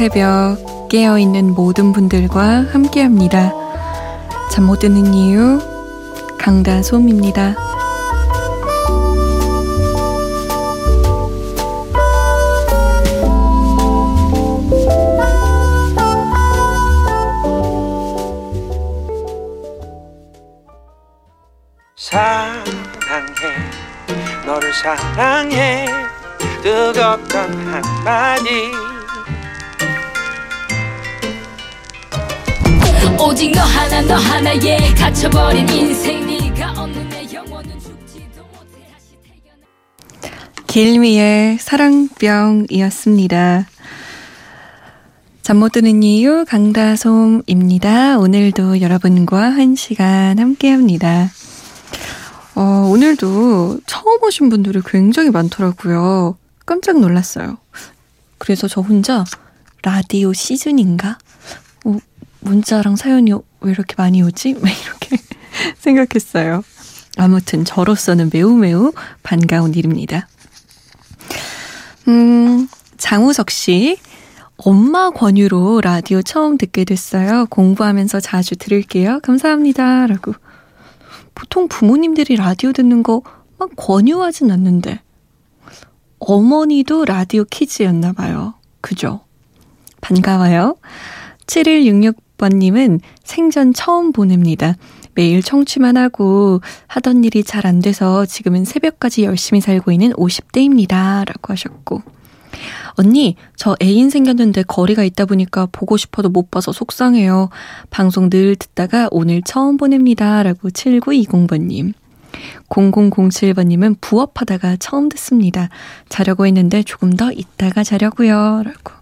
새벽 깨어있는 모든 분들과 함께합니다. 잠 못 드는 이유 강다솜입니다. 사랑해 너를 사랑해 뜨겁던 한마디 오직 너 하나 너 하나에 갇혀버린 인생 네가 없는 내 영혼은 죽지도 못해 다시 태어나 길미의 사랑병이었습니다. 잠 못 드는 이유 강다솜입니다. 오늘도 여러분과 한 시간 함께합니다. 어, 오늘도 처음 오신 분들이 굉장히 많더라고요. 깜짝 놀랐어요. 그래서 저 혼자 라디오 시즌인가? 어, 문자랑 사연이 왜 이렇게 많이 오지? 막 이렇게 생각했어요. 아무튼 저로서는 매우 매우 반가운 일입니다. 음, 장우석 씨. 엄마 권유로 라디오 처음 듣게 됐어요. 공부하면서 자주 들을게요. 감사합니다. 라고. 보통 부모님들이 라디오 듣는 거 막 권유하진 않는데. 어머니도 라디오 키즈였나 봐요. 그죠? 반가워요. 7166 번님은 생전 처음 보냅니다. 매일 청취만 하고 하던 일이 잘 안 돼서 지금은 새벽까지 열심히 살고 있는 50대입니다. 라고 하셨고. 언니, 저 애인 생겼는데 거리가 있다 보니까 보고 싶어도 못 봐서 속상해요. 방송 늘 듣다가 오늘 처음 보냅니다. 라고 7920번님. 0007번님은 부업하다가 처음 듣습니다. 자려고 했는데 조금 더 있다가 자려고요. 라고.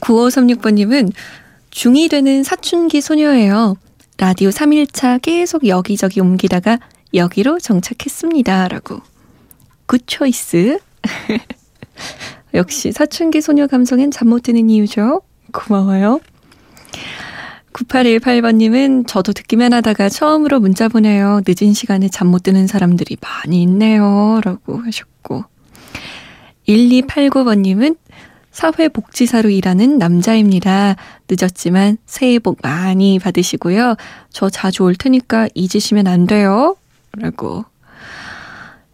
9536번님은 중2 되는 사춘기 소녀예요. 라디오 3일차 계속 여기저기 옮기다가 여기로 정착했습니다. 라고. good choice. 역시 사춘기 소녀 감성엔 잠 못 드는 이유죠. 고마워요. 9818번님은 저도 듣기만 하다가 처음으로 문자 보내요. 늦은 시간에 잠 못 드는 사람들이 많이 있네요. 라고 하셨고. 1289번님은 사회복지사로 일하는 남자입니다. 늦었지만 새해 복 많이 받으시고요. 저 자주 올 테니까 잊으시면 안 돼요. 라고.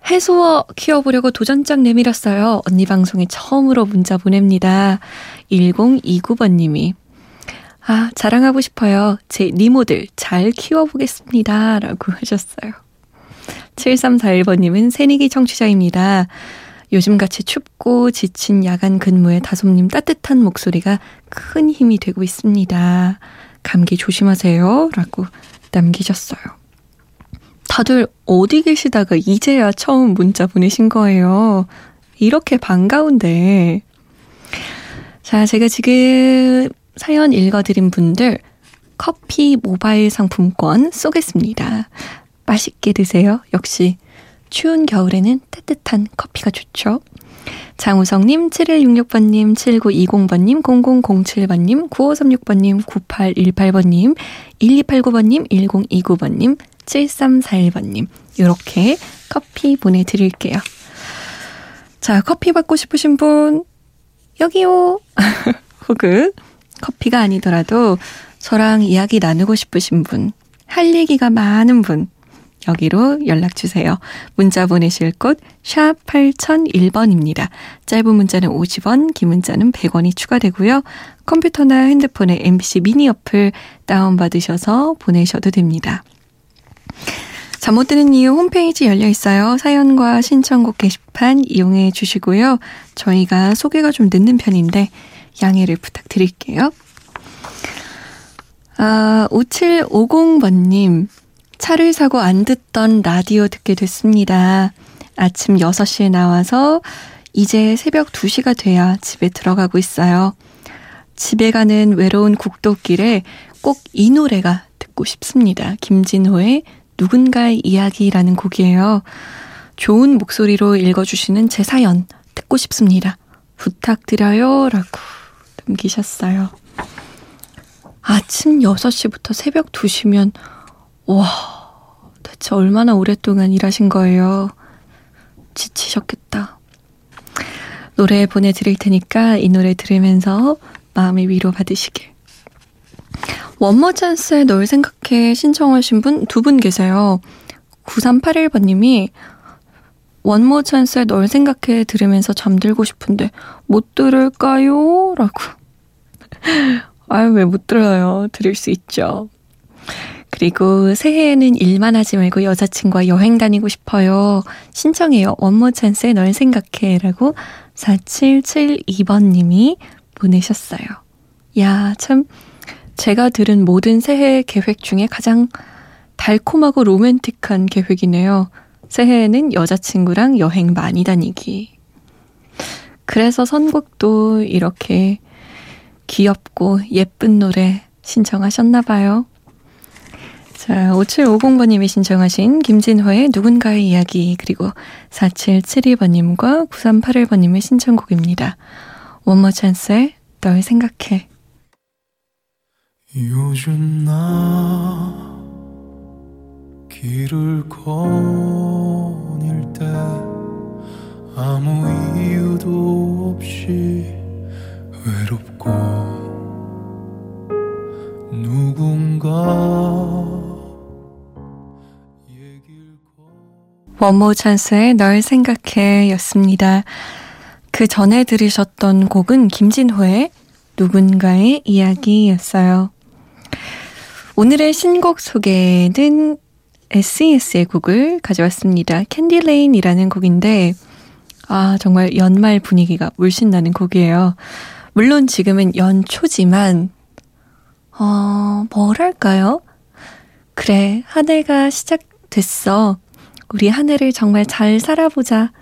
해소어 키워보려고 도전장 내밀었어요. 언니 방송에 처음으로 문자 보냅니다. 1029번님이. 아, 자랑하고 싶어요. 제 니모들 잘 키워보겠습니다. 라고 하셨어요. 7341번님은 새내기 청취자입니다. 요즘같이 춥고 지친 야간 근무에 다솜님 따뜻한 목소리가 큰 힘이 되고 있습니다. 감기 조심하세요. 라고 남기셨어요. 다들 어디 계시다가 이제야 처음 문자 보내신 거예요. 이렇게 반가운데. 자, 제가 지금 사연 읽어드린 분들 커피 모바일 상품권 쏘겠습니다. 맛있게 드세요. 역시 추운 겨울에는 따뜻한 커피가 좋죠. 장우성님, 7166번님, 7920번님, 0007번님, 9536번님, 9818번님, 1289번님, 1029번님, 7341번님. 이렇게 커피 보내드릴게요. 자, 커피 받고 싶으신 분, 여기요. 혹은 커피가 아니더라도 저랑 이야기 나누고 싶으신 분, 할 얘기가 많은 분, 여기로 연락 주세요. 문자 보내실 곳 샵 8001번입니다. 짧은 문자는 50원, 긴 문자는 100원이 추가되고요. 컴퓨터나 핸드폰에 MBC 미니 어플 다운받으셔서 보내셔도 됩니다. 잠 못 드는 이유 홈페이지 열려 있어요. 사연과 신청곡 게시판 이용해 주시고요. 저희가 소개가 좀 늦는 편인데 양해를 부탁드릴게요. 아, 5750번님. 차를 사고 안 듣던 라디오 듣게 됐습니다. 아침 6시에 나와서 이제 새벽 2시가 돼야 집에 들어가고 있어요. 집에 가는 외로운 국도길에 꼭 이 노래가 듣고 싶습니다. 김진호의 누군가의 이야기라는 곡이에요. 좋은 목소리로 읽어주시는 제 사연 듣고 싶습니다. 부탁드려요. 라고 남기셨어요. 아침 6시부터 새벽 2시면 와, 대체 얼마나 오랫동안 일하신 거예요? 지치셨겠다. 노래 보내드릴 테니까 이 노래 들으면서 마음의 위로 받으시길. 원모 찬스에 널 생각해 신청하신 분 두 분 계세요. 9381번님이 원모 찬스에 널 생각해 들으면서 잠들고 싶은데 못 들을까요? 라고. 아유, 왜 못 들어요? 들을 수 있죠. 그리고 새해에는 일만 하지 말고 여자친구와 여행 다니고 싶어요. 신청해요. 원모 찬스에 널 생각해. 라고 4772번님이 보내셨어요. 야, 참, 제가 들은 모든 새해 계획 중에 가장 달콤하고 로맨틱한 계획이네요. 새해에는 여자친구랑 여행 많이 다니기. 그래서 선곡도 이렇게 귀엽고 예쁜 노래 신청하셨나봐요. 자, 5750번님이 신청하신 김진화의 누군가의 이야기, 그리고 4772번님과 9381번님의 신청곡입니다. 원머 찬스의 널 생각해. 요즘 나 길을 거닐 때 아무 이유도 없이 외롭고 누군가 원모어찬스의 널 생각해 였습니다. 그 전에 들으셨던 곡은 김진호의 누군가의 이야기였어요. 오늘의 신곡 소개는 SES의 곡을 가져왔습니다. Candy Lane이라는 곡인데, 아, 정말 연말 분위기가 물씬 나는 곡이에요. 물론 지금은 연초지만, 어, 뭐랄까요? 그래, 한 해가 시작됐어. 우리 한 해를 정말 잘 살아보자.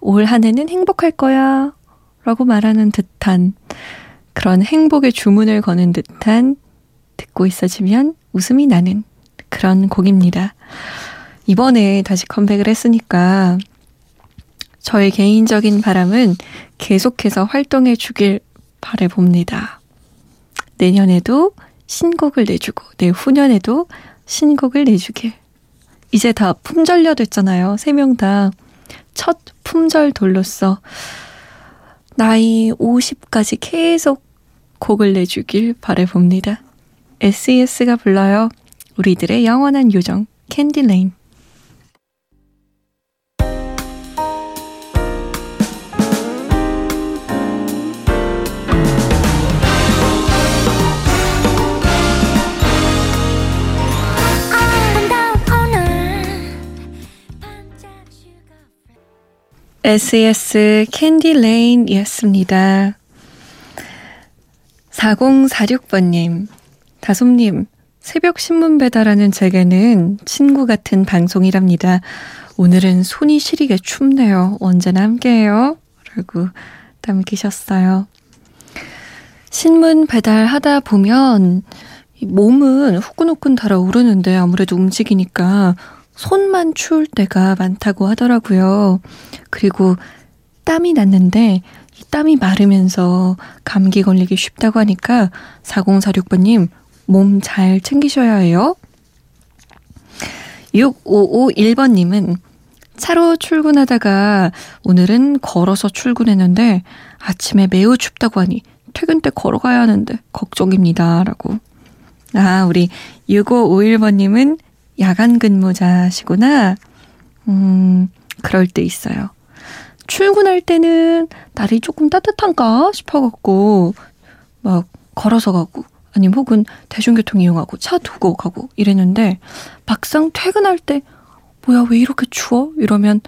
올 한 해는 행복할 거야. 라고 말하는 듯한 그런 행복의 주문을 거는 듯한 듣고 있어지면 웃음이 나는 그런 곡입니다. 이번에 다시 컴백을 했으니까 저의 개인적인 바람은 계속해서 활동해 주길 바래봅니다. 내년에도 신곡을 내주고 내후년에도 신곡을 내주길. 이제 다 품절녀 됐잖아요. 세 명 다 첫 품절 돌로서 나이 50까지 계속 곡을 내주길 바래봅니다. SES가 불러요. 우리들의 영원한 요정 Candy Lane SES 캔디 레인이었습니다. 4046번님, 다솜님, 새벽 신문 배달하는 제게는 친구 같은 방송이랍니다. 오늘은 손이 시리게 춥네요. 언제나 함께해요. 라고 남기셨어요. 신문 배달하다 보면 몸은 후끈후끈 달아오르는데 아무래도 움직이니까 손만 추울 때가 많다고 하더라고요. 그리고 땀이 났는데 이 땀이 마르면서 감기 걸리기 쉽다고 하니까 4046번님 몸 잘 챙기셔야 해요. 6551번님은 차로 출근하다가 오늘은 걸어서 출근했는데 아침에 매우 춥다고 하니 퇴근 때 걸어가야 하는데 걱정입니다. 라고. 아, 우리 6551번님은 야간 근무자시구나. 음, 그럴 때 있어요. 출근할 때는 날이 조금 따뜻한가 싶어갖고 막 걸어서 가고 아니면 혹은 대중교통 이용하고 차 두고 가고 이랬는데 막상 퇴근할 때 뭐야 왜 이렇게 추워? 이러면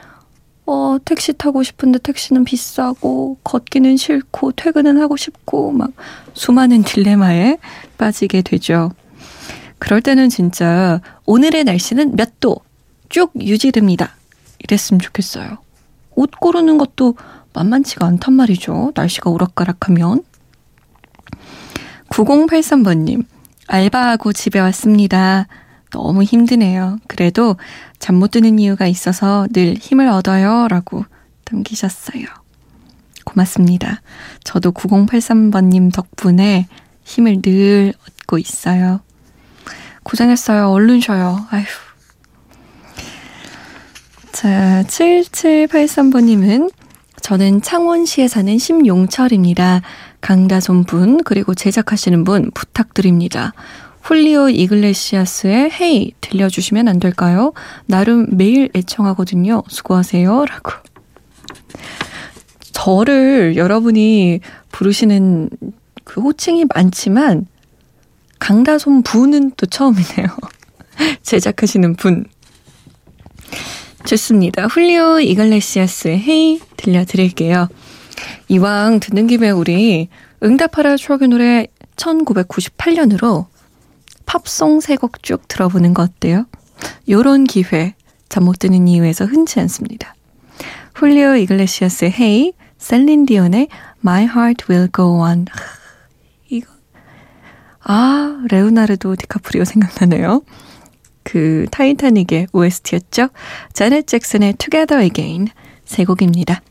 어 택시 타고 싶은데 택시는 비싸고 걷기는 싫고 퇴근은 하고 싶고 막 수많은 딜레마에 빠지게 되죠. 그럴 때는 진짜 오늘의 날씨는 몇 도 쭉 유지됩니다. 이랬으면 좋겠어요. 옷 고르는 것도 만만치가 않단 말이죠. 날씨가 오락가락하면. 9083번님, 알바하고 집에 왔습니다. 너무 힘드네요. 그래도 잠 못 드는 이유가 있어서 늘 힘을 얻어요. 라고 남기셨어요. 고맙습니다. 저도 9083번님 덕분에 힘을 늘 얻고 있어요. 고생했어요. 얼른 쉬어요. 아휴. 자, 7783번님은 저는 창원시에 사는 심용철입니다. 강다솜 분, 그리고 제작하시는 분 부탁드립니다. 훌리오 이글레시아스의 헤이 들려주시면 안 될까요? 나름 매일 애청하거든요. 수고하세요. 라고. 저를 여러분이 부르시는 그 호칭이 많지만 강다솜 분은 또 처음이네요. 제작하시는 분. 좋습니다. 훌리오 이글레시아스의 헤이 들려드릴게요. 이왕 듣는 김에 우리 응답하라 추억의 노래 1998년으로 팝송 세 곡 쭉 들어보는 거 어때요? 요런 기회 잠 못 드는 이유에서 흔치 않습니다. 훌리오 이글레시아스의 Hey, 셀린 디온의 My Heart Will Go On. 아 레오나르도 디카프리오 생각나네요. 그 타이타닉의 OST였죠. 자넷 잭슨의 Together Again 세 곡입니다.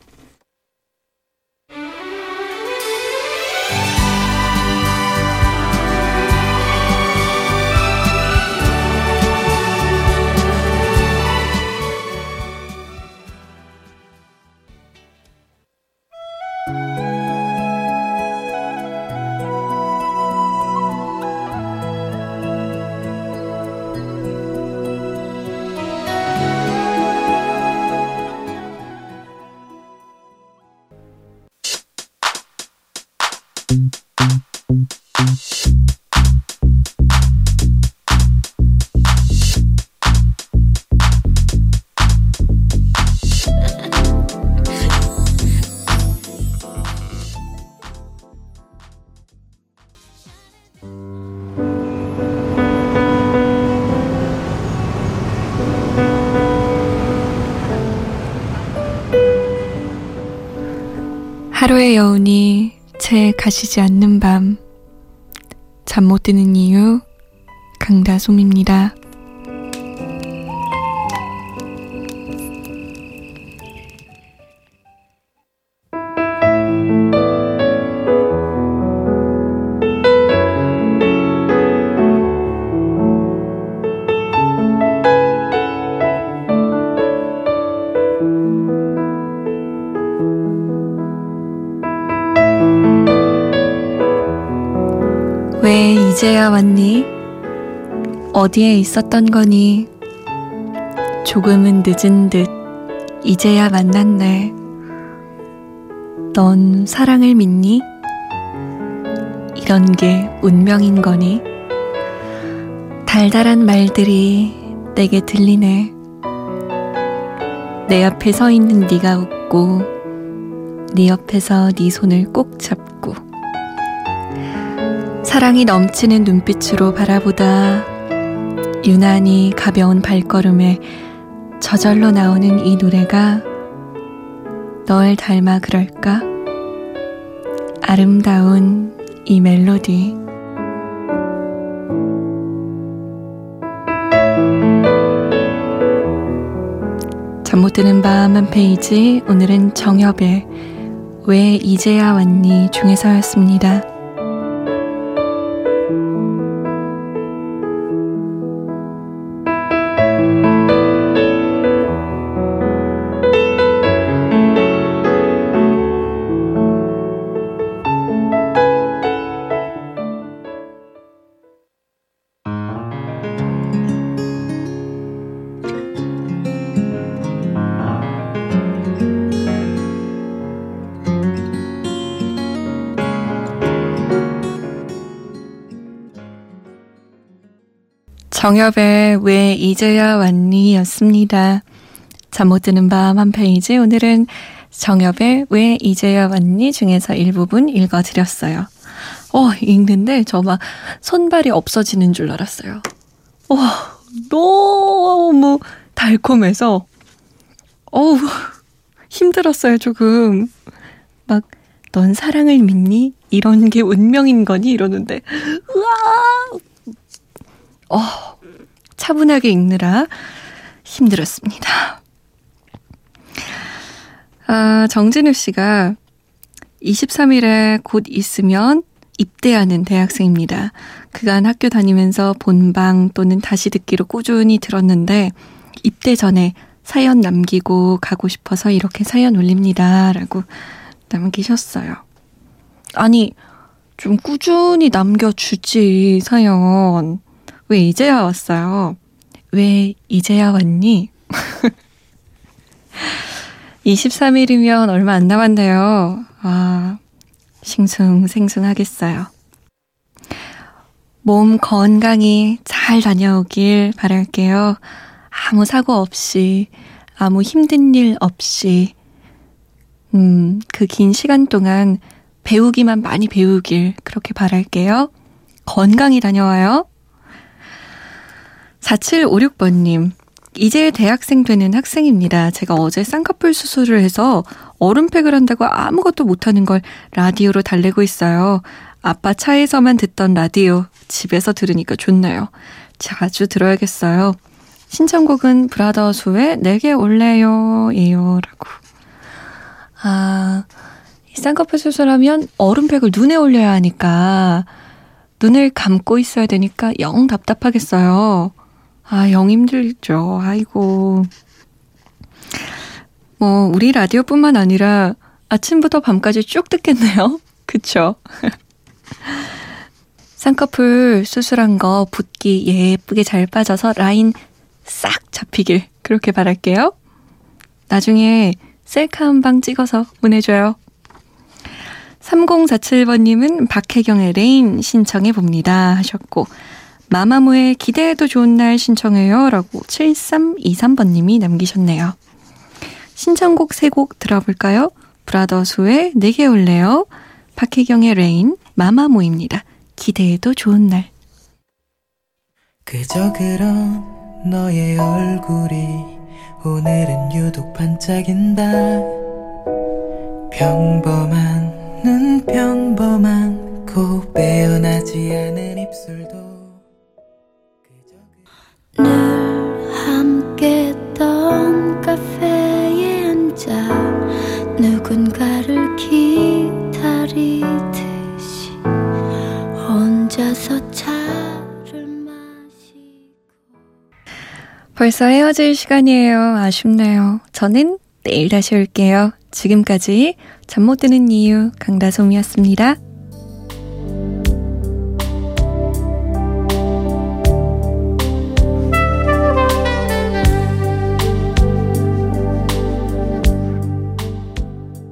하루의 여운이 채 가시지 않는 밤. 잠 못 드는 이유, 강다솜입니다. 왔니? 어디에 있었던 거니? 조금은 늦은 듯 이제야 만났네. 넌 사랑을 믿니? 이런 게 운명인 거니? 달달한 말들이 내게 들리네. 내 앞에 서 있는 네가 웃고 네 옆에서 네 손을 꼭 잡고 사랑이 넘치는 눈빛으로 바라보다 유난히 가벼운 발걸음에 저절로 나오는 이 노래가 널 닮아 그럴까? 아름다운 이 멜로디. 잠 못 드는 밤 한 페이지 오늘은 정엽의 왜 이제야 왔니 중에서였습니다. 정엽의 왜 이제야 왔니 였습니다. 잠 못 드는 밤 한 페이지 오늘은 정엽의 왜 이제야 왔니 중에서 일부분 읽어드렸어요. 어, 읽는데 저 막 손발이 없어지는 줄 알았어요. 와, 너무 달콤해서 어우, 힘들었어요, 조금. 막, 넌 사랑을 믿니? 이런 게 운명인 거니? 이러는데, 으아! 어, 차분하게 읽느라 힘들었습니다. 아, 정진우 씨가 23일에 곧 있으면 입대하는 대학생입니다. 그간 학교 다니면서 본방 또는 다시 듣기로 꾸준히 들었는데 입대 전에 사연 남기고 가고 싶어서 이렇게 사연 올립니다. 라고 남기셨어요. 아니, 좀 꾸준히 남겨주지, 사연. 왜 이제야 왔어요? 왜 이제야 왔니? 23일이면 얼마 안 남았네요. 아, 싱숭생숭하겠어요. 몸 건강히 잘 다녀오길 바랄게요. 아무 사고 없이, 아무 힘든 일 없이, 음, 그 긴 시간 동안 배우기만 많이 배우길 그렇게 바랄게요. 건강히 다녀와요. 4756번님, 이제 대학생 되는 학생입니다. 제가 어제 쌍꺼풀 수술을 해서 얼음팩을 한다고 아무것도 못하는 걸 라디오로 달래고 있어요. 아빠 차에서만 듣던 라디오 집에서 들으니까 좋네요. 자주 들어야겠어요. 신청곡은 브라더스의 내게 올래요 예요 라고. 아, 이 쌍꺼풀 수술하면 얼음팩을 눈에 올려야 하니까 눈을 감고 있어야 되니까 영 답답하겠어요. 아, 영 힘들죠. 아이고. 뭐, 우리 라디오뿐만 아니라 아침부터 밤까지 쭉 듣겠네요. 그쵸? 쌍꺼풀 수술한 거 붓기 예쁘게 잘 빠져서 라인 싹 잡히길 그렇게 바랄게요. 나중에 셀카 한 방 찍어서 보내줘요. 3047번님은 박혜경의 Rain 신청해 봅니다 하셨고 마마무의 기대해도 좋은 날 신청해요 라고 7323번님이 남기셨네요. 신청곡 3곡 들어볼까요? 브라더스의 내게 올래요 박혜경의 Rain 마마무입니다. 기대해도 좋은 날 그저 그런 너의 얼굴이 오늘은 유독 반짝인다 평범한 눈 평범한 빼어나지 않은 입술도 벌써 헤어질 시간이에요. 아쉽네요. 저는 내일 다시 올게요. 지금까지 잠 못 드는 이유 강다솜이었습니다.